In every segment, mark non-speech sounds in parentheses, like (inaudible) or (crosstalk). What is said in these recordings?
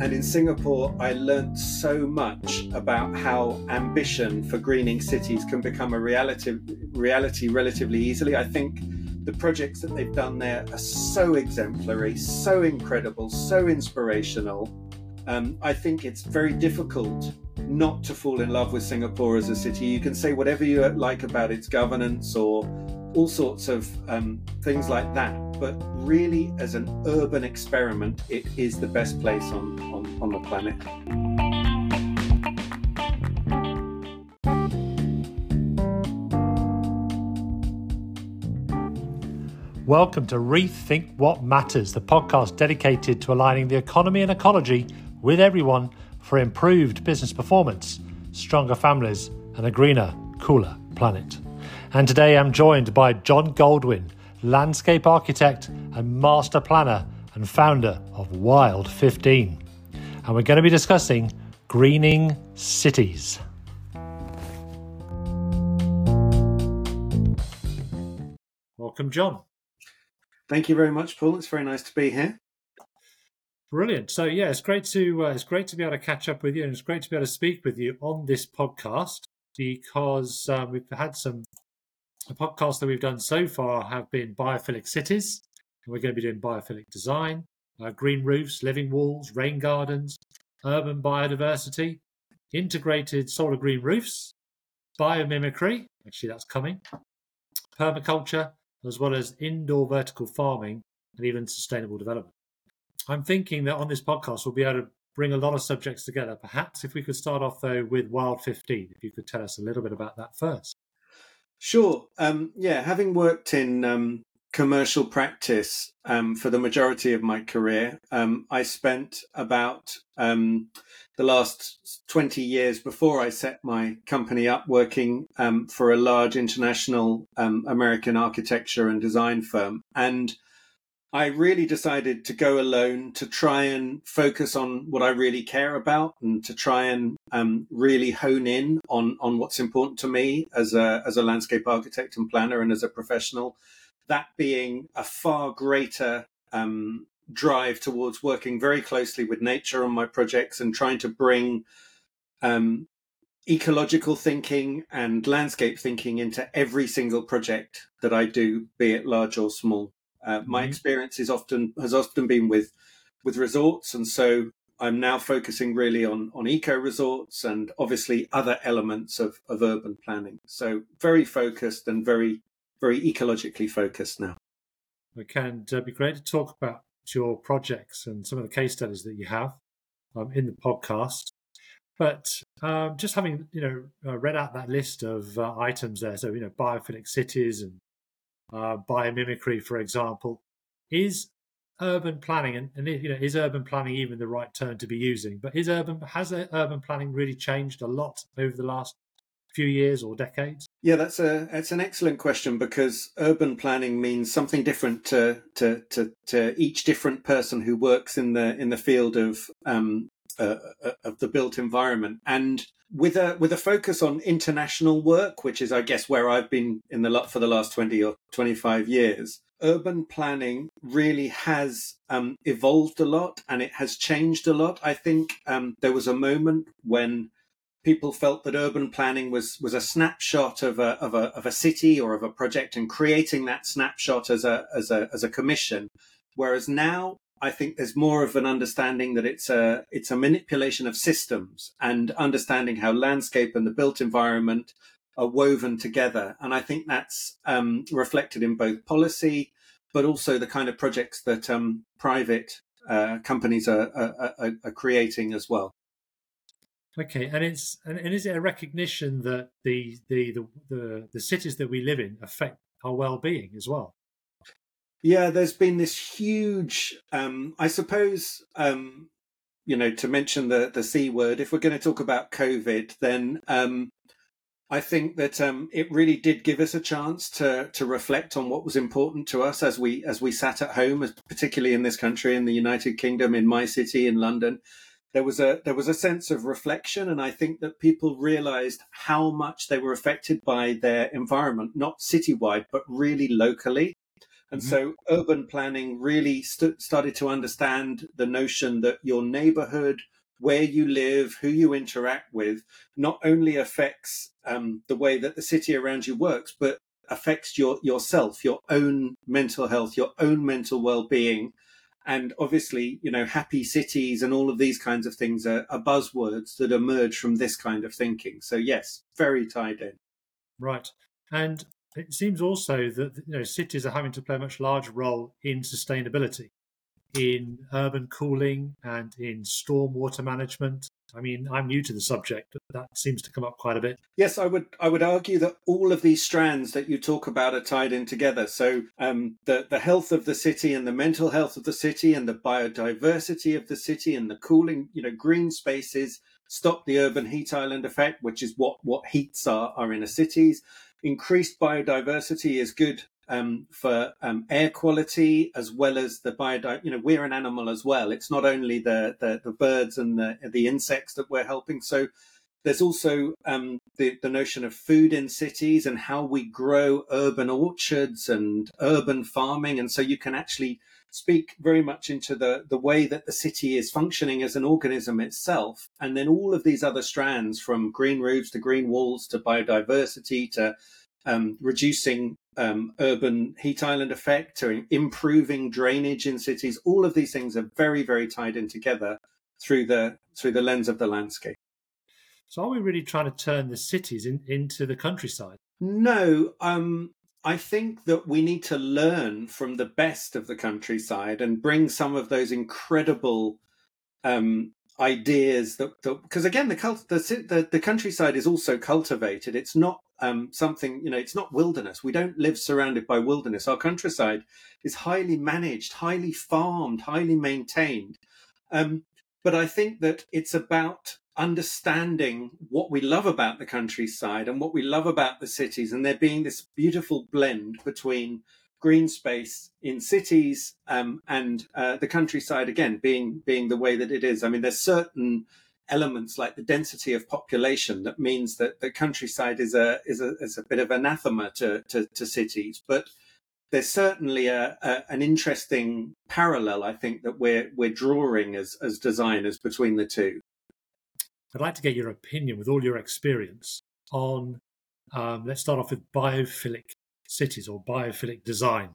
And in Singapore, I learnt so much about how ambition for greening cities can become a reality, reality relatively easily. I think the projects that they've done there are so exemplary, so incredible, so inspirational. Um, I think it's very difficult not to fall in love with Singapore as a city. You can say whatever you like about its governance or all sorts of um, things like that. But really, as an urban experiment, it is the best place on, on, on the planet. Welcome to Rethink What Matters, the podcast dedicated to aligning the economy and ecology with everyone for improved business performance, stronger families, and a greener, cooler planet. And today I'm joined by John Goldwyn, landscape architect and master planner and founder of Wildfifteen. And we're going to be discussing greening cities. Welcome, John. Thank you very much, Paul. It's very nice to be here. Brilliant. So yeah, it's great to uh, it's great to be able to catch up with you, and it's great to be able to speak with you on this podcast because um, we've had some the podcasts that we've done so far have been biophilic cities, and we're going to be doing biophilic design, uh, green roofs, living walls, rain gardens, urban biodiversity, integrated solar green roofs, biomimicry, actually that's coming, permaculture, as well as indoor vertical farming and even sustainable development. I'm thinking that on this podcast we'll be able to bring a lot of subjects together. Perhaps if we could start off though with Wildfifteen, if you could tell us a little bit about that first. Sure. Um, yeah, having worked in um, commercial practice um, for the majority of my career, um, I spent about um, the last 20 years before I set my company up working um, for a large international American architecture and design firm. And I really decided to go alone to try and focus on what I really care about and to try and um, really hone in on on what's important to me as a as a landscape architect and planner and as a professional. That being a far greater um, drive towards working very closely with nature on my projects and trying to bring um, ecological thinking and landscape thinking into every single project that I do, be it large or small. Uh, my mm-hmm. experience is often has often been with with resorts, and so I'm now focusing really on on eco resorts and obviously other elements of of urban planning. So very focused and very very ecologically focused now. Okay, and it'd be great to talk about your projects and some of the case studies that you have um, in the podcast. But um, just having you know uh, read out that list of uh, items there, so you know biophilic cities and uh, biomimicry, for example, is urban planning and, and you know is urban planning even the right term to be using? But is urban has urban planning really changed a lot over the last few years or decades? Yeah, that's a that's an excellent question because urban planning means something different to to to, to each different person who works in the in the field of um, uh, uh of the built environment and with a with a focus on international work, which is, I guess, where I've been in the for the last twenty or twenty five years. Urban planning really has um, evolved a lot and it has changed a lot. I think um, there was a moment when people felt that urban planning was was a snapshot of a of a of a city or of a project and creating that snapshot as a as a as a commission. Whereas now I think there's more of an understanding that it's a it's a manipulation of systems and understanding how landscape and the built environment are woven together. And I think that's um, reflected in both policy, but also the kind of projects that um, private uh, companies are, are, are, creating as well. Okay, and it's and, and is it a recognition that the, the the the the cities that we live in affect our well-being as well? Yeah, there's been this huge, um, I suppose, um, you know, to mention the the c word. If we're going to talk about COVID, then um, I think that um, it really did give us a chance to to reflect on what was important to us as we as we sat at home, particularly in this country, in the United Kingdom, in my city, in London. There was a there was a sense of reflection, and I think that people realised how much they were affected by their environment, not citywide, but really locally And mm-hmm. so urban planning really st- started to understand the notion that your neighborhood, where you live, who you interact with, not only affects um, the way that the city around you works, but affects your yourself, your own mental health, your own mental well-being, and obviously, you know, happy cities and all of these kinds of things are, are buzzwords that emerge from this kind of thinking. So yes, very tied in. Right, and it seems also that you know cities are having to play a much larger role in sustainability in urban cooling and in stormwater management. I mean, I'm new to the subject, but that seems to come up quite a bit. Yes, I would. I would argue that all of these strands that you talk about are tied in together. So, um, the the health of the city and the mental health of the city and the biodiversity of the city and the cooling, you know, green spaces stop the urban heat island effect, which is what what heats are are in a cities. Increased biodiversity is good um, for um, air quality as well as the biodiversity. You know, we're an animal as well. It's not only the, the, the birds and the, the insects that we're helping. So there's also um, the, the notion of food in cities and how we grow urban orchards and urban farming. And so you can actually speak very much into the, the way that the city is functioning as an organism itself. And then all of these other strands from green roofs to green walls to biodiversity to um, reducing um, urban heat island effect to improving drainage in cities. All of these things are very, very tied in together through the through the lens of the landscape. So, are we really trying to turn the cities in, into the countryside? No, um, I think that we need to learn from the best of the countryside and bring some of those incredible um, ideas that because again the, cult, the, the the countryside is also cultivated. It's not um, something, you know, it's not wilderness. We don't live surrounded by wilderness. Our countryside is highly managed, highly farmed, highly maintained. Um, but I think that it's about understanding what we love about the countryside and what we love about the cities, and there being this beautiful blend between green space in cities um, and uh, the countryside again being being the way that it is. I mean, there's certain elements like the density of population that means that the countryside is a is a, is a bit of anathema to, to, to cities. But there's certainly a, a, an interesting parallel, I think, that we're we're drawing as as designers between the two. I'd like to get your opinion, with all your experience, on um, let's start off with biophilic cities or biophilic design.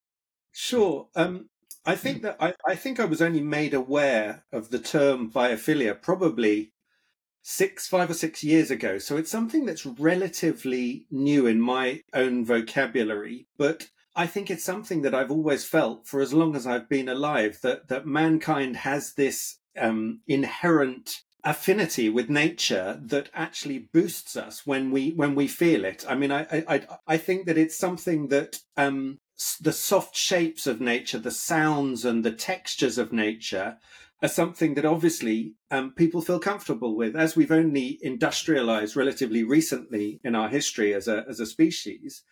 Sure. Um, I think that I, I think I was only made aware of the term biophilia probably six, five or six years ago. So it's something that's relatively new in my own vocabulary, but I think it's something that I've always felt for as long as I've been alive that, that mankind has this um, inherent affinity with nature that actually boosts us when we when we feel it. I mean, I I I think that it's something that um, the soft shapes of nature, the sounds and the textures of nature are something that obviously um, people feel comfortable with. As we've only industrialized relatively recently in our history as a, as a species,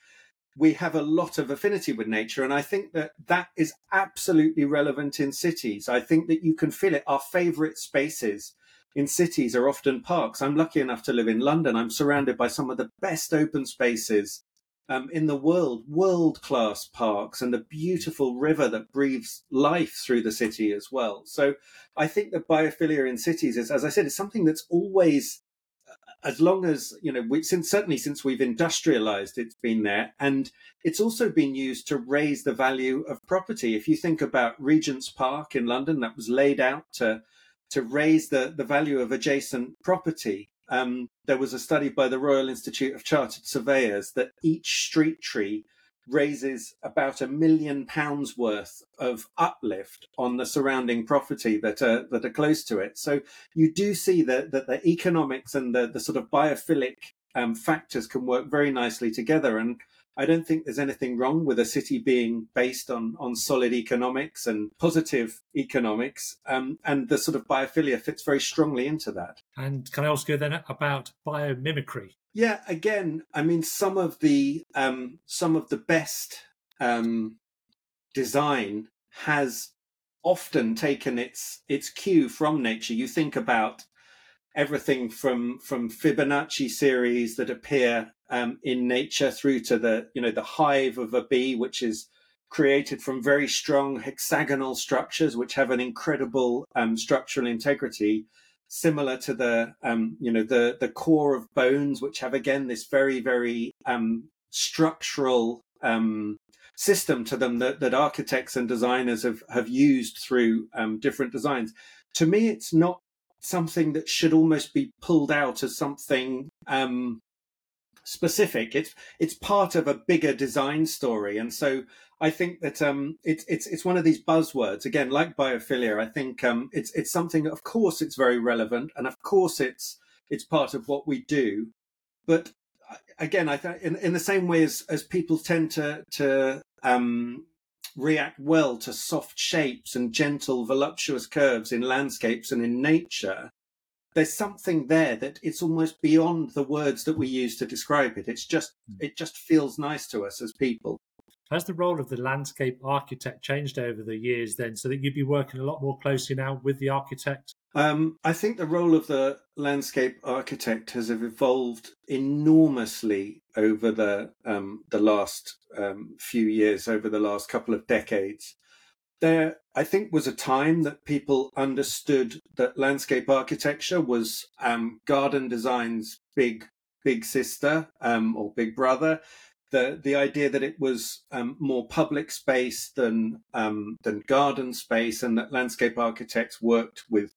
we have a lot of affinity with nature. And I think that that is absolutely relevant in cities. I think that you can feel it. Our favorite spaces in cities are often parks. I'm lucky enough to live in London. I'm surrounded by some of the best open spaces um, in the world, world class parks, and a beautiful river that breathes life through the city as well. So I think that biophilia in cities is, as I said, it's something that's always, uh, as long as, you know, we, since certainly since we've industrialized, it's been there. And it's also been used to raise the value of property. If you think about Regent's Park in London, that was laid out to to raise the, the value of adjacent property um, there was a study by the Royal Institute of Chartered Surveyors that each street tree raises about a million pounds worth of uplift on the surrounding property that are that are close to it. So you do see that that the economics and the the sort of biophilic um, factors can work very nicely together. And I don't think there's anything wrong with a city being based on on solid economics and positive economics, um, and the sort of biophilia fits very strongly into that. And can I ask you then about biomimicry? Yeah, again, I mean, some of the um, some of the best um, design has often taken its its cue from nature. You think about everything from from Fibonacci series that appear um, in nature through to the you know the hive of a bee, which is created from very strong hexagonal structures, which have an incredible um, structural integrity, similar to the um, you know the the core of bones, which have again this very very um, structural um, system to them that, that architects and designers have have used through um, different designs. To me, it's not something that should almost be pulled out as something um, specific. It's it's part of a bigger design story, and so I think that um, it's it's it's one of these buzzwords again, like biophilia. I think um, it's it's something. Of course, it's very relevant, and of course, it's it's part of what we do. But uh, again, I think in, in the same way as as people tend to to um, react well to soft shapes and gentle, voluptuous curves in landscapes and in nature, there's something there that it's almost beyond the words that we use to describe it. It's just hmm. it just feels nice to us as people. Has the role of the landscape architect changed over the years then, so that you'd be working a lot more closely now with the architect? Um, I think the role of the landscape architect has evolved enormously over the um, the last um, few years, over the last couple of decades there I think was a time that people understood that landscape architecture was um, garden design's big big sister um, or big brother. The the idea that it was um, more public space than um, than garden space, and that landscape architects worked with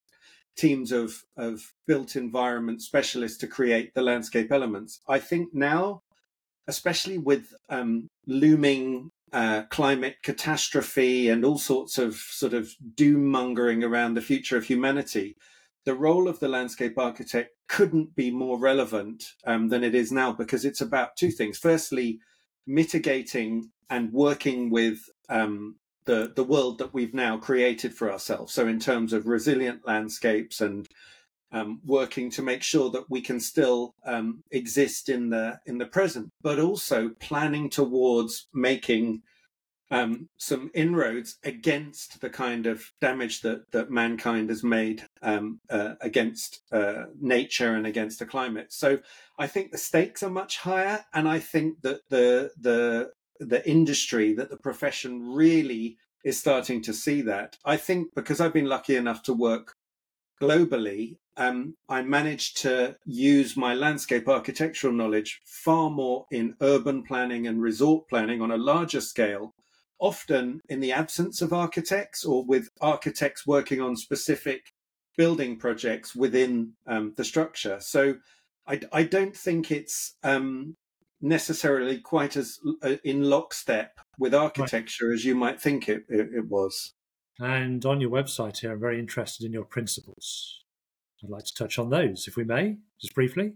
teams of of built environment specialists to create the landscape elements. I think now, especially with um, looming uh, climate catastrophe and all sorts of sort of doom mongering around the future of humanity, the role of the landscape architect couldn't be more relevant um, than it is now because it's about two things. Firstly, mitigating and working with um, the the world that we've now created for ourselves. So, in terms of resilient landscapes and um, working to make sure that we can still um, exist in the in the present, but also planning towards making um, some inroads against the kind of damage that that mankind has made um, uh, against uh, nature and against the climate. So I think the stakes are much higher, and I think that the the the industry that the profession really is starting to see that. I think because I've been lucky enough to work globally, um, I managed to use my landscape architectural knowledge far more in urban planning and resort planning on a larger scale, often in the absence of architects or with architects working on specific building projects within um, the structure. So I, I, don't think it's um, necessarily quite as uh, in lockstep with architecture right. as you might think it, it, it was. And on your website here, I'm very interested in your principles. I'd like to touch on those, if we may, just briefly.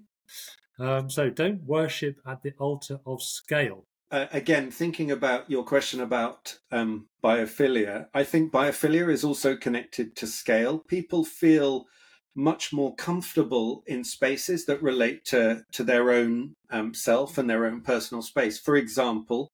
Um, so, don't worship at the altar of scale. Uh, again, thinking about your question about um, biophilia, I think biophilia is also connected to scale. People feel much more comfortable in spaces that relate to, to their own um, self and their own personal space. For example,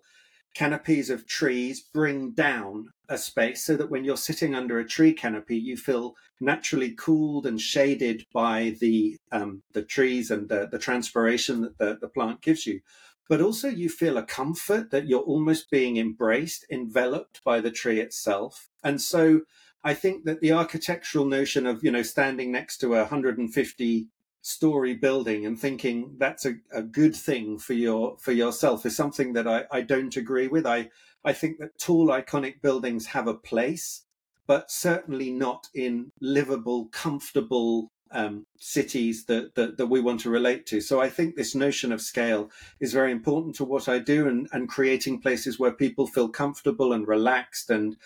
canopies of trees bring down a space so that when you're sitting under a tree canopy, you feel naturally cooled and shaded by the um, the trees and the, the transpiration that the, the plant gives you. But also, you feel a comfort that you're almost being embraced, enveloped by the tree itself. And so, I think that the architectural notion of you know standing next to a 150 story building and thinking that's a, a good thing for your for yourself is something that I, I don't agree with. I I think that tall iconic buildings have a place, but certainly not in livable, comfortable um, cities that, that, that we want to relate to. So I think this notion of scale is very important to what I do and, and creating places where people feel comfortable and relaxed and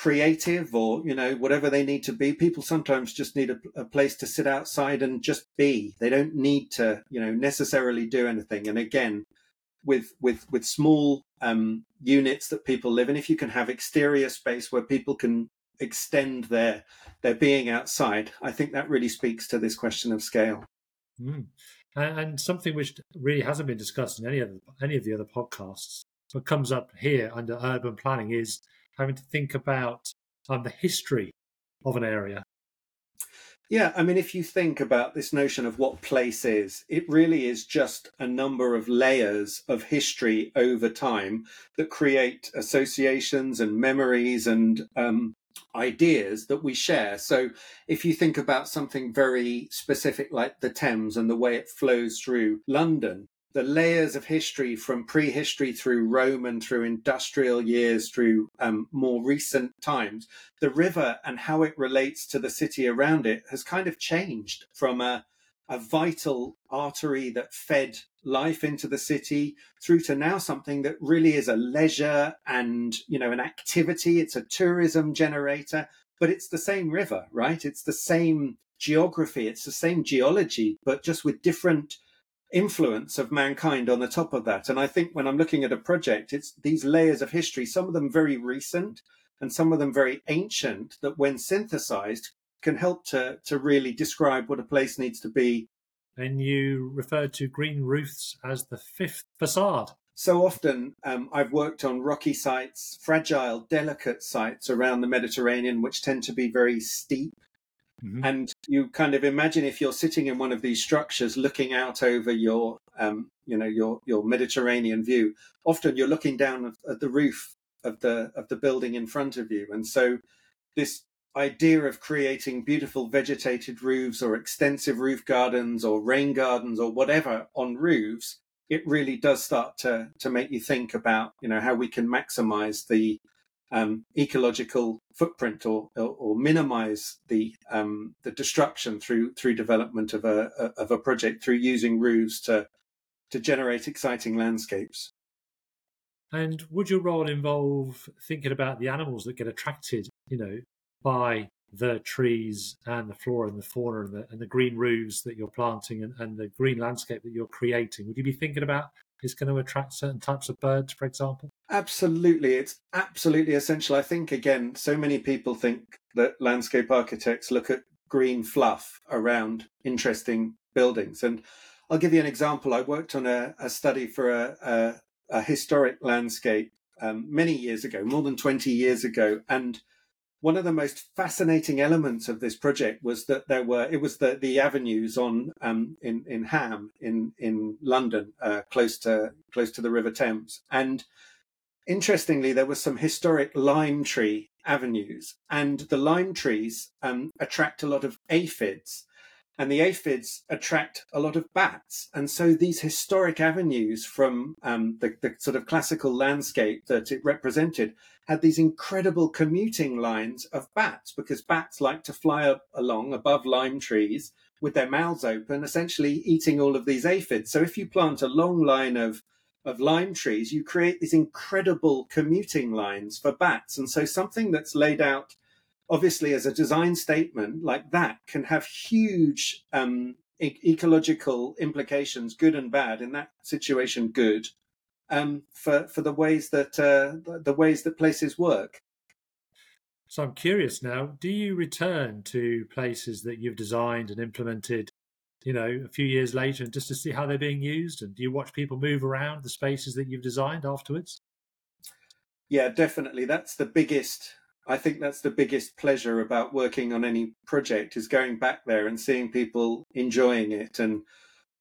creative or you know whatever they need to be. People sometimes just need a, a, place to sit outside and just be. They don't need to you know necessarily do anything. And again with with with small um, units that people live in if you can have exterior space where people can extend their their being outside i think that really speaks to this question of scale. Mm. and something which really hasn't been discussed in any of the, any of the other podcasts but comes up here under urban planning is having to think about um, the history of an area. Yeah, I mean, if you think about this notion of what place is, it really is just a number of layers of history over time that create associations and memories and um, ideas that we share. So, if you think about something very specific like the Thames and the way it flows through London, the layers of history from prehistory through Roman, through industrial years, through um, more recent times, the river and how it relates to the city around it has kind of changed from a, a vital artery that fed life into the city through to now something that really is a leisure and you know an activity. It's a tourism generator but it's the same river right? It's the same geography. It's the same geology but just with different influence of mankind on the top of that. And I think when I'm looking at a project, it's these layers of history, some of them very recent and some of them very ancient, that when synthesized can help to, to really describe what a place needs to be. And you referred to green roofs as the fifth facade. So often um, I've worked on rocky sites, fragile, delicate sites around the Mediterranean, which tend to be very steep Mm-hmm. And you kind of imagine if you're sitting in one of these structures looking out over your, um, you know, your, your Mediterranean view, often you're looking down at the roof of the, of the building in front of you. And so this idea of creating beautiful vegetated roofs or extensive roof gardens or rain gardens or whatever on roofs, it really does start to, to make you think about, you know, how we can maximize the, um, ecological footprint or, or, or minimize the um, the destruction through through development of a of a project through using roofs to to generate exciting landscapes. And would your role involve thinking about the animals that get attracted, you know, by the trees and the flora and the fauna and the, and the green roofs that you're planting and, and the green landscape that you're creating? Would you be thinking about is going to attract certain types of birds, for example? Absolutely. It's absolutely essential. I think, again, so many people think that landscape architects look at green fluff around interesting buildings. And I'll give you an example. I worked on a, a study for a, a, a historic landscape um, many years ago, more than 20 years ago. And one of the most fascinating elements of this project was that there were it was the the avenues on um, in in Ham in in London, uh, close to close to the River Thames, and interestingly, there were some historic lime tree avenues, and the lime trees um, attract a lot of aphids, and the aphids attract a lot of bats. And so these historic avenues from um, the, the, sort of classical landscape that it represented had these incredible commuting lines of bats because bats like to fly up along above lime trees with their mouths open, essentially eating all of these aphids. So if you plant a long line of of lime trees, you create these incredible commuting lines for bats. And so something that's laid out obviously as a design statement like that can have huge um, e- ecological implications, good and bad. In that situation, good um, for for the ways that uh, the ways that places work. So I'm curious now. Do you return to places that you've designed and implemented, you know, a few years later, and just to see how they're being used? And do you watch people move around the spaces that you've designed afterwards? Yeah, definitely. That's the biggest I think that's the biggest pleasure about working on any project is going back there and seeing people enjoying it and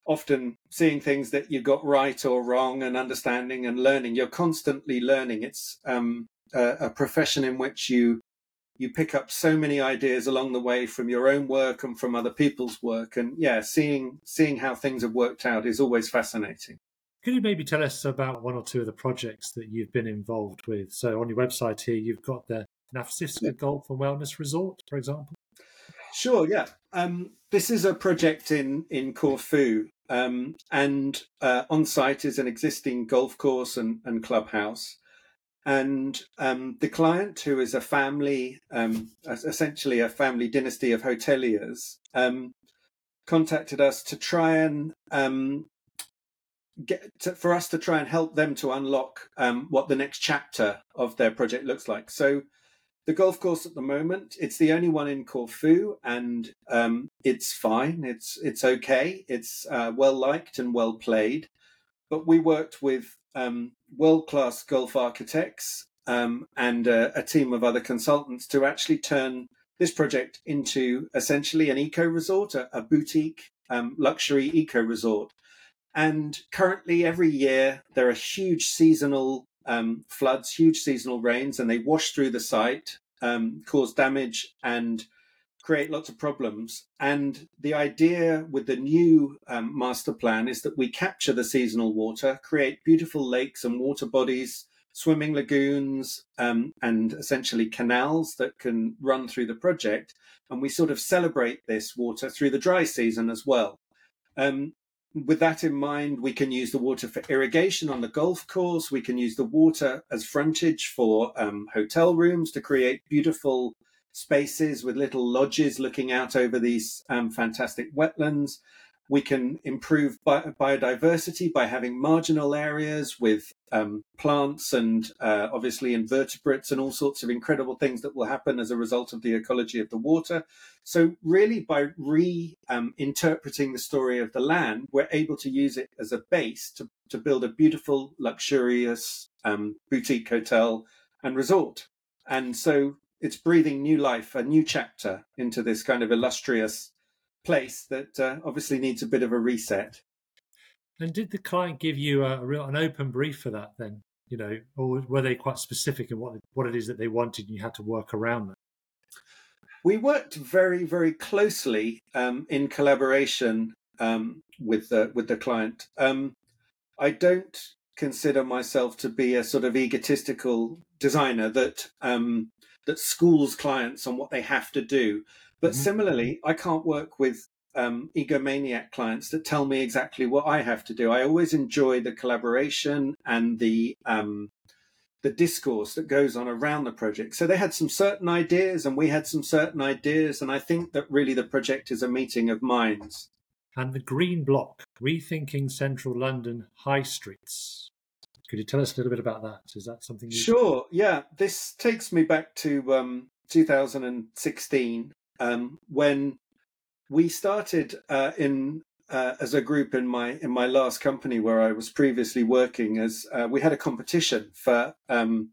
often seeing things that you got right or wrong and understanding and learning. You're constantly learning. It's um, a, a profession in which you you pick up so many ideas along the way from your own work and from other people's work and yeah seeing seeing how things have worked out is always fascinating could you maybe tell us about one or two of the projects that you've been involved with so on your website here you've got the Nafsiska yeah. Golf and Wellness Resort, for example? Sure, yeah. Um, this is a project in, in Corfu, um, and uh, on site is an existing golf course and, and clubhouse. And um, the client, who is a family, um, essentially a family dynasty of hoteliers, um, contacted us to try and um, get to, for us to try and help them to unlock what the next chapter of their project looks like. So the golf course at the moment it's the only one in corfu and um, it's fine. It's it's okay. It's uh, well liked and well played. But we worked with um, world class golf architects um, and a, a, team of other consultants to actually turn this project into essentially an eco resort, a, a boutique um, luxury eco resort. And currently, every year, there are huge seasonal um, floods, huge seasonal rains, and they wash through the site, um, cause damage, and create lots of problems. And the idea with the new um, master plan is that we capture the seasonal water, create beautiful lakes and water bodies, swimming lagoons, um, and essentially canals that can run through the project. And we sort of celebrate this water through the dry season as well. Um, with that in mind, we can use the water for irrigation on the golf course. We can use the water as frontage for um, hotel rooms to create beautiful spaces with little lodges looking out over these um, fantastic wetlands. We can improve bi- biodiversity by having marginal areas with um, plants and uh, obviously invertebrates and all sorts of incredible things that will happen as a result of the ecology of the water. So, really, by reinterpreting um, the story of the land, we're able to use it as a base to, to build a beautiful, luxurious um, boutique hotel and resort. And so, it's breathing new life, a new chapter into this kind of illustrious place that uh, obviously needs a bit of a reset. And did the client give you a, a real an open brief for that then? You know, or were they quite specific in what what it is that they wanted, and you had to work around that? We worked very very closely um, in collaboration um, with the with the client. Um, I don't consider myself to be a sort of egotistical designer that um, that schools clients on what they have to do. But mm-hmm. similarly, I can't work with um, egomaniac clients that tell me exactly what I have to do. I always enjoy the collaboration and the um, the discourse that goes on around the project. So they had some certain ideas, and we had some certain ideas, and I think that really the project is a meeting of minds. And the Green Block, rethinking central London high streets. Could you tell us a little bit about that? Is that something? You... Sure. Yeah, this takes me back to um, 2016 um, when we started uh, in uh, as a group in my in my last company where I was previously working. As uh, we had a competition for um,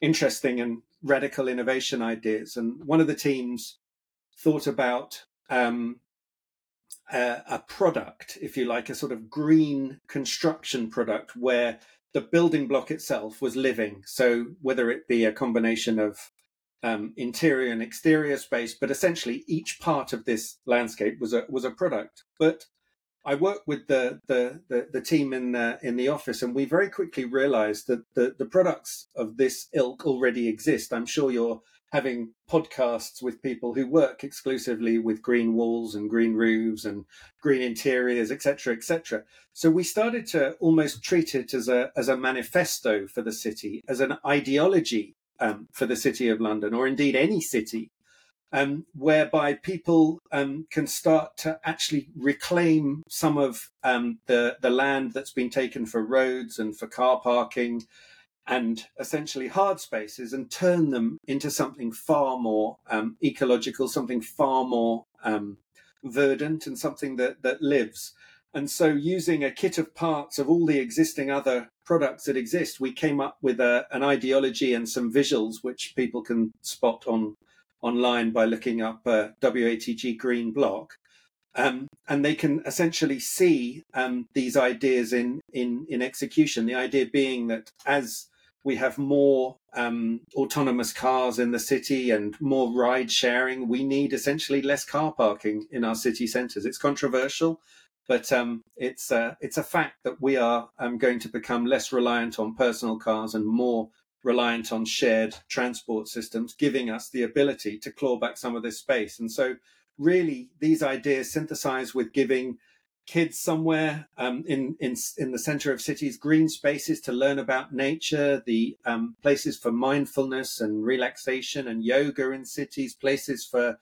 interesting and radical innovation ideas, and one of the teams thought about um, a, a product, if you like, a sort of green construction product where the building block itself was living. So whether it be a combination of um, interior and exterior space, but essentially each part of this landscape was a was a product. But I worked with the the the, the team in the in the office, and we very quickly realised that the the products of this ilk already exist. I'm sure you're having podcasts with people who work exclusively with green walls and green roofs and green interiors, etc., etc. So we started to almost treat it as a as a manifesto for the city, as an ideology um, for the city of London, or indeed any city, um, whereby people um, can start to actually reclaim some of um, the the land that's been taken for roads and for car parking, and essentially hard spaces, and turn them into something far more um, ecological, something far more um, verdant, and something that that lives. And so, using a kit of parts of all the existing other products that exist, we came up with a, an ideology and some visuals which people can spot on online by looking up uh, WATG Green Block. Um, and they can essentially see um, these ideas in, in, in execution. The idea being that as we have more um, autonomous cars in the city and more ride sharing, we need essentially less car parking in our city centres. It's controversial, but um, it's uh, it's a fact that we are um, going to become less reliant on personal cars and more reliant on shared transport systems, giving us the ability to claw back some of this space. And so, really, these ideas synthesize with giving kids somewhere um, in in in the center of cities, green spaces to learn about nature, the um, places for mindfulness and relaxation and yoga in cities, places for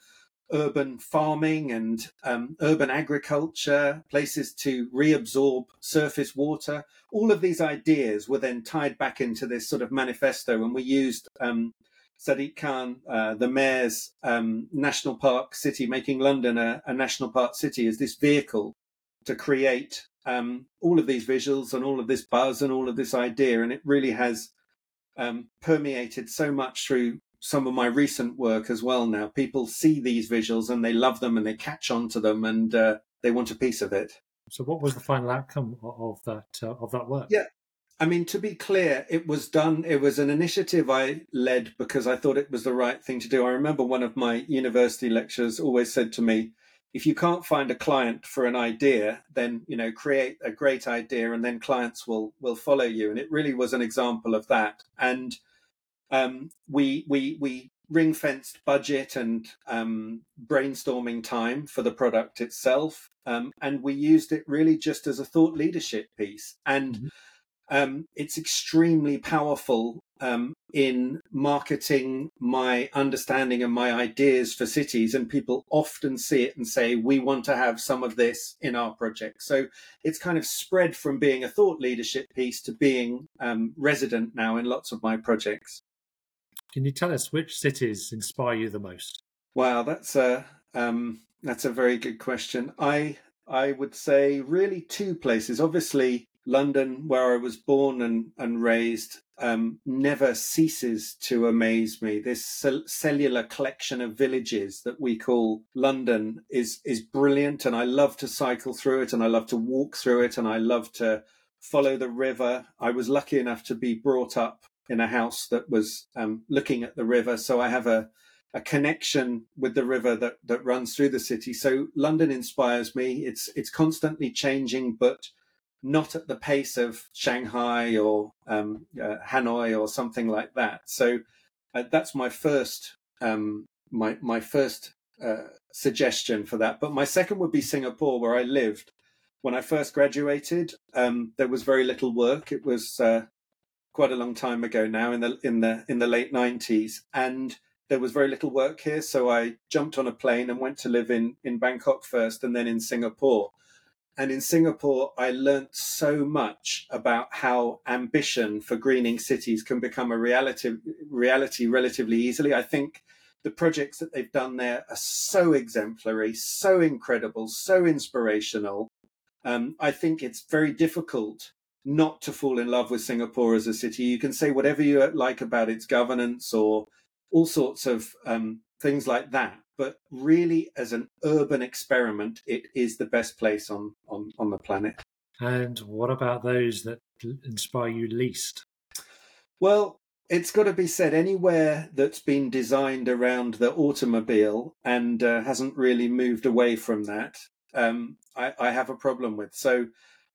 urban farming and um, urban agriculture, places to reabsorb surface water. All of these ideas were then tied back into this sort of manifesto, and we used um, Sadiq Khan, uh, the mayor's um, national park city, making London a, a, national park city, as this vehicle to create um, all of these visuals and all of this buzz and all of this idea. And it really has um, permeated so much through some of my recent work as well. Now people see these visuals and they love them and they catch on to them and uh, they want a piece of it. So, what was the final outcome of that uh, of that work? Yeah, I mean, to be clear, it was done. It was an initiative I led because I thought it was the right thing to do. I remember one of my university lecturers always said to me, "If you can't find a client for an idea, then you know, create a great idea, and then clients will will follow you." And it really was an example of that. And um, we we we ring fenced budget and um, brainstorming time for the product itself, um, and we used it really just as a thought leadership piece and. Mm-hmm um, it's extremely powerful um, in marketing my understanding and my ideas for cities. And people often see it and say, we want to have some of this in our project. So it's kind of spread from being a thought leadership piece to being um, resident now in lots of my projects. Can you tell us which cities inspire you the most? Wow, that's a um, that's a very good question. I I would say really two places. Obviously, London, where I was born and, and raised, um, never ceases to amaze me. This cellular collection of villages that we call London is is brilliant, and I love to cycle through it, and I love to walk through it, and I love to follow the river. I was lucky enough to be brought up in a house that was um, looking at the river, so I have a a connection with the river that that runs through the city. So London inspires me. It's it's constantly changing, but not at the pace of Shanghai or um, uh, Hanoi or something like that. So uh, that's my first um, my my first uh, suggestion for that. But my second would be Singapore, where I lived when I first graduated. Um, there was very little work. It was uh, quite a long time ago now, in the in the in the late nineties, and there was very little work here. So I jumped on a plane and went to live in in Bangkok first, and then in Singapore and in Singapore, I learnt so much about how ambition for greening cities can become a reality, reality relatively easily. I think the projects that they've done there are so exemplary, so incredible, so inspirational. Um, I think it's very difficult not to fall in love with Singapore as a city. You can say whatever you like about its governance or all sorts of um, things like that but really as an urban experiment, it is the best place on, on, on the planet. And what about those that inspire you least? Well, it's got to be said anywhere that's been designed around the automobile and uh, hasn't really moved away from that, um, I, I, have a problem with. So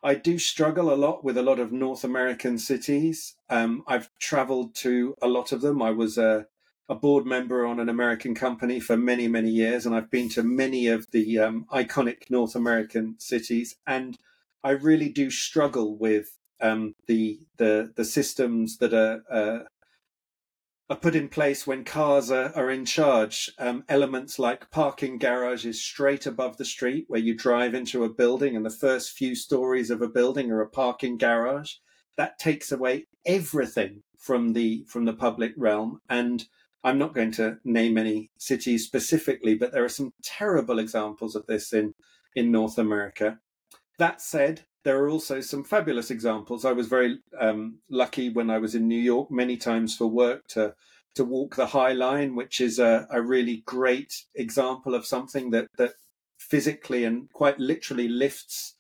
I do struggle a lot with a lot of North American cities. Um, I've traveled to a lot of them. I was a a board member on an American company for many, many years, and I've been to many of the um, iconic North American cities, and I really do struggle with um, the the the systems that are uh, are put in place when cars are, are in charge. Um, elements like parking garages straight above the street, where you drive into a building, and the first few stories of a building are a parking garage. That takes away everything from the from the public realm and I'm not going to name any cities specifically, but there are some terrible examples of this in, in North America. That said, there are also some fabulous examples. I was very um, lucky when I was in New York many times for work to to walk the High Line, which is a, a really great example of something that that physically and quite literally lifts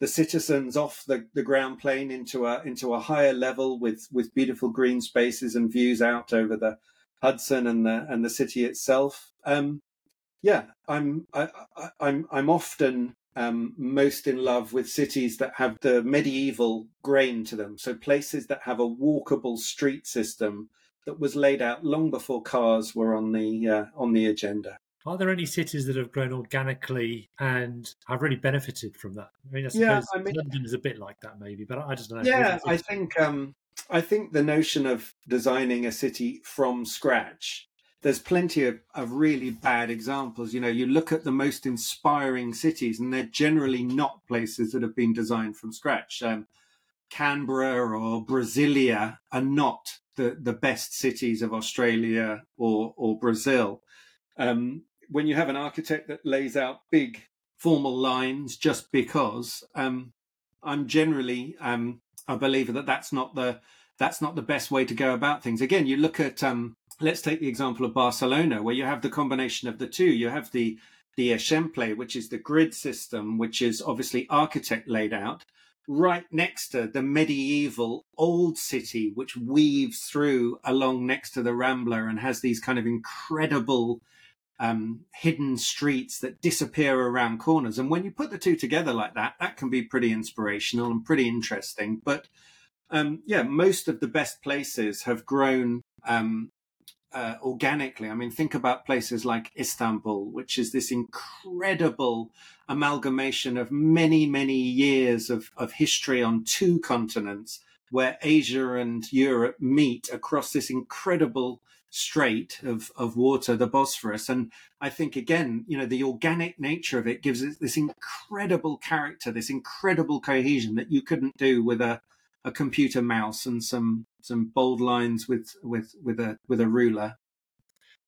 the citizens off the, the ground plane into a into a higher level with with beautiful green spaces and views out over the Hudson and the and the city itself. Um, yeah, I'm I, I, I'm I'm often um, most in love with cities that have the medieval grain to them. So places that have a walkable street system that was laid out long before cars were on the uh, on the agenda. Are there any cities that have grown organically and have really benefited from that? I mean, I yeah, I mean, London is a bit like that, maybe, but I just don't know. Yeah, I think um, I think the notion of designing a city from scratch, there's plenty of, of really bad examples. You know, you look at the most inspiring cities, and they're generally not places that have been designed from scratch. Um, Canberra or Brasilia are not the, the best cities of Australia or, or Brazil. Um, when you have an architect that lays out big formal lines just because, um, I'm generally um, a believer that that's not the that's not the best way to go about things. Again, you look at um, let's take the example of Barcelona, where you have the combination of the two. You have the the Eixample, which is the grid system, which is obviously architect laid out, right next to the medieval old city, which weaves through along next to the Rambla and has these kind of incredible um, hidden streets that disappear around corners. And when you put the two together like that, that can be pretty inspirational and pretty interesting. But um, yeah, most of the best places have grown um, uh, organically. I mean, think about places like Istanbul, which is this incredible amalgamation of many, many years of, of history on two continents, where Asia and Europe meet across this incredible strait of, of water, the Bosphorus. And I think, again, you know, the organic nature of it gives it this incredible character, this incredible cohesion that you couldn't do with a, a computer mouse and some some bold lines with with with a with a ruler.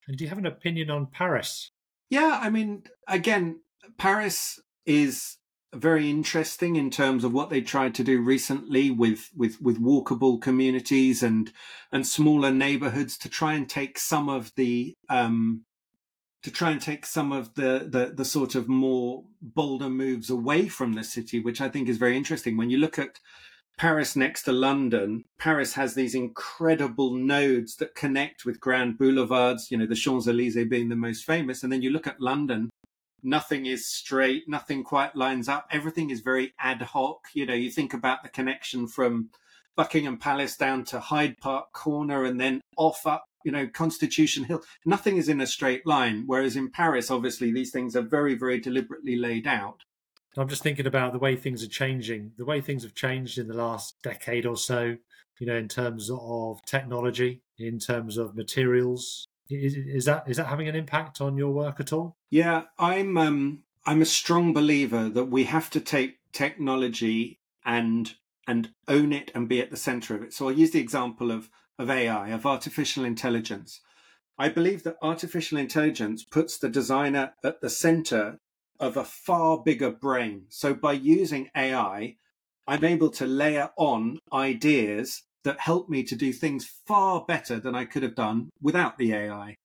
And do you have an opinion on Paris? Yeah, I mean, again, Paris is very interesting in terms of what they tried to do recently with with with walkable communities and and smaller neighborhoods to try and take some of the um to try and take some of the, the the sort of more bolder moves away from the city which i think is very interesting when you look at Paris next to London, Paris has these incredible nodes that connect with grand boulevards, you know, the Champs Elysees being the most famous. And then you look at London, nothing is straight, nothing quite lines up. Everything is very ad hoc. You know, you think about the connection from Buckingham Palace down to Hyde Park Corner and then off up, you know, Constitution Hill. Nothing is in a straight line. Whereas in Paris, obviously, these things are very, very deliberately laid out. I'm just thinking about the way things are changing, the way things have changed in the last decade or so, you know, in terms of technology, in terms of materials. Is, is that is that having an impact on your work at all? Yeah, I'm um, I'm a strong believer that we have to take technology and and own it and be at the center of it. So I'll use the example of of AI, of artificial intelligence. I believe that artificial intelligence puts the designer at the center of a far bigger brain. So by using AI, I'm able to layer on ideas that help me to do things far better than I could have done without the AI.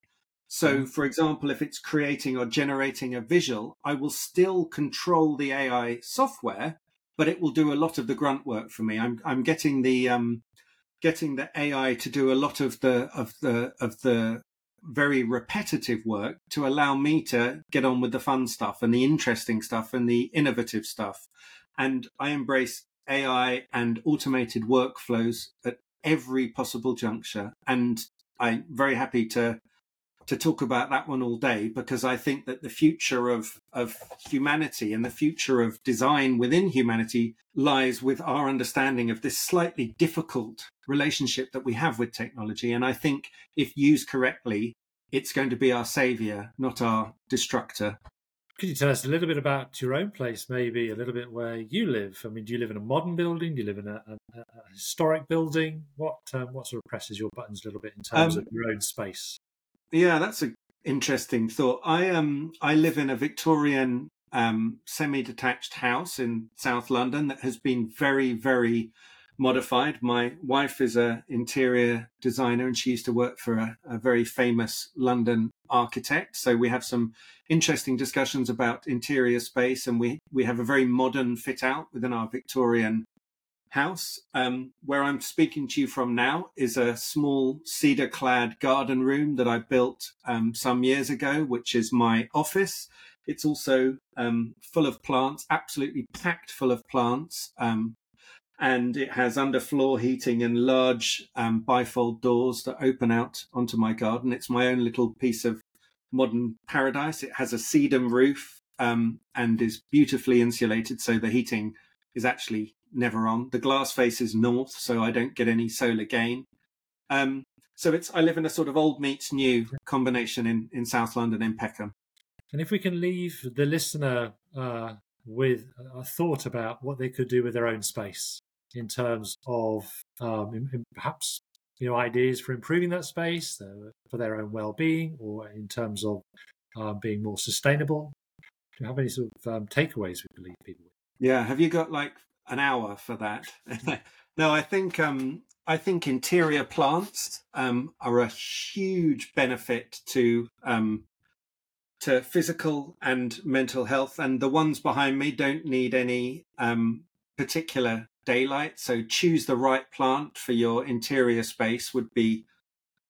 So, mm. for example, if it's creating or generating a visual, I will still control the AI software, but it will do a lot of the grunt work for me. I'm I'm getting the um, getting the AI to do a lot of the of the of the very repetitive work to allow me to get on with the fun stuff and the interesting stuff and the innovative stuff. And I embrace AI and automated workflows at every possible juncture. And I'm very happy to to talk about that one all day because I think that the future of of humanity and the future of design within humanity lies with our understanding of this slightly difficult relationship that we have with technology. And I think if used correctly, it's going to be our savior, not our destructor. Could you tell us a little bit about your own place, maybe a little bit where you live? I mean, do you live in a modern building? Do you live in a, a, a historic building? What um, what sort of presses your buttons a little bit in terms um, of your own space? Yeah, that's an interesting thought. I um I live in a Victorian um, semi-detached house in South London that has been very very modified. My wife is an interior designer and she used to work for a, a, very famous London architect. So we have some interesting discussions about interior space and we, we have a very modern fit out within our Victorian house. Um, where I'm speaking to you from now is a small cedar clad garden room that I built um, some years ago, which is my office. It's also um, full of plants, absolutely packed full of plants. Um, and it has underfloor heating and large um, bifold doors that open out onto my garden. It's my own little piece of modern paradise. It has a sedum roof um, and is beautifully insulated, so the heating is actually never on. The glass faces north, so I don't get any solar gain. Um, so it's I live in a sort of old meets new combination in, in South London in Peckham. And if we can leave the listener uh, with a thought about what they could do with their own space, in terms of um, in, in perhaps you know ideas for improving that space uh, for their own well-being or in terms of uh, being more sustainable do you have any sort of um, takeaways we believe people yeah have you got like an hour for that (laughs) no i think um I think interior plants um, are a huge benefit to um, to physical and mental health, and the ones behind me don't need any um, particular daylight. So choose the right plant for your interior space would be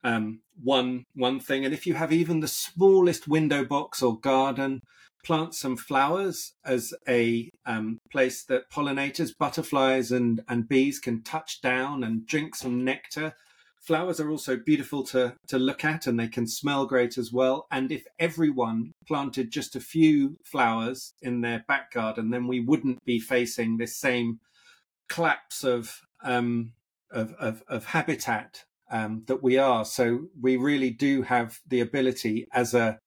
um, one one thing. And if you have even the smallest window box or garden, plant some flowers as a um, place that pollinators, butterflies, and, and bees can touch down and drink some nectar. Flowers are also beautiful to, to look at and they can smell great as well. And if everyone planted just a few flowers in their back garden, then we wouldn't be facing this same collapse of, um, of, of, of habitat um, that we are. So we really do have the ability as a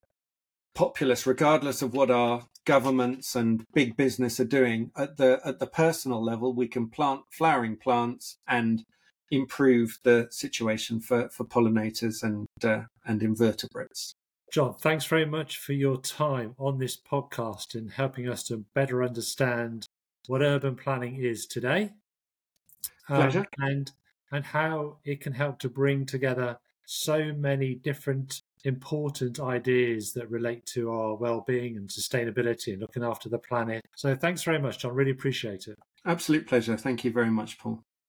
populace, regardless of what our governments and big business are doing, at the at the personal level, we can plant flowering plants and improve the situation for, for pollinators and uh, and invertebrates. John, thanks very much for your time on this podcast and helping us to better understand what urban planning is today. Um, Pleasure. and and how it can help to bring together so many different important ideas that relate to our well-being and sustainability and looking after the planet. So thanks very much, John. Really appreciate it. Absolute pleasure. Thank you very much, Paul.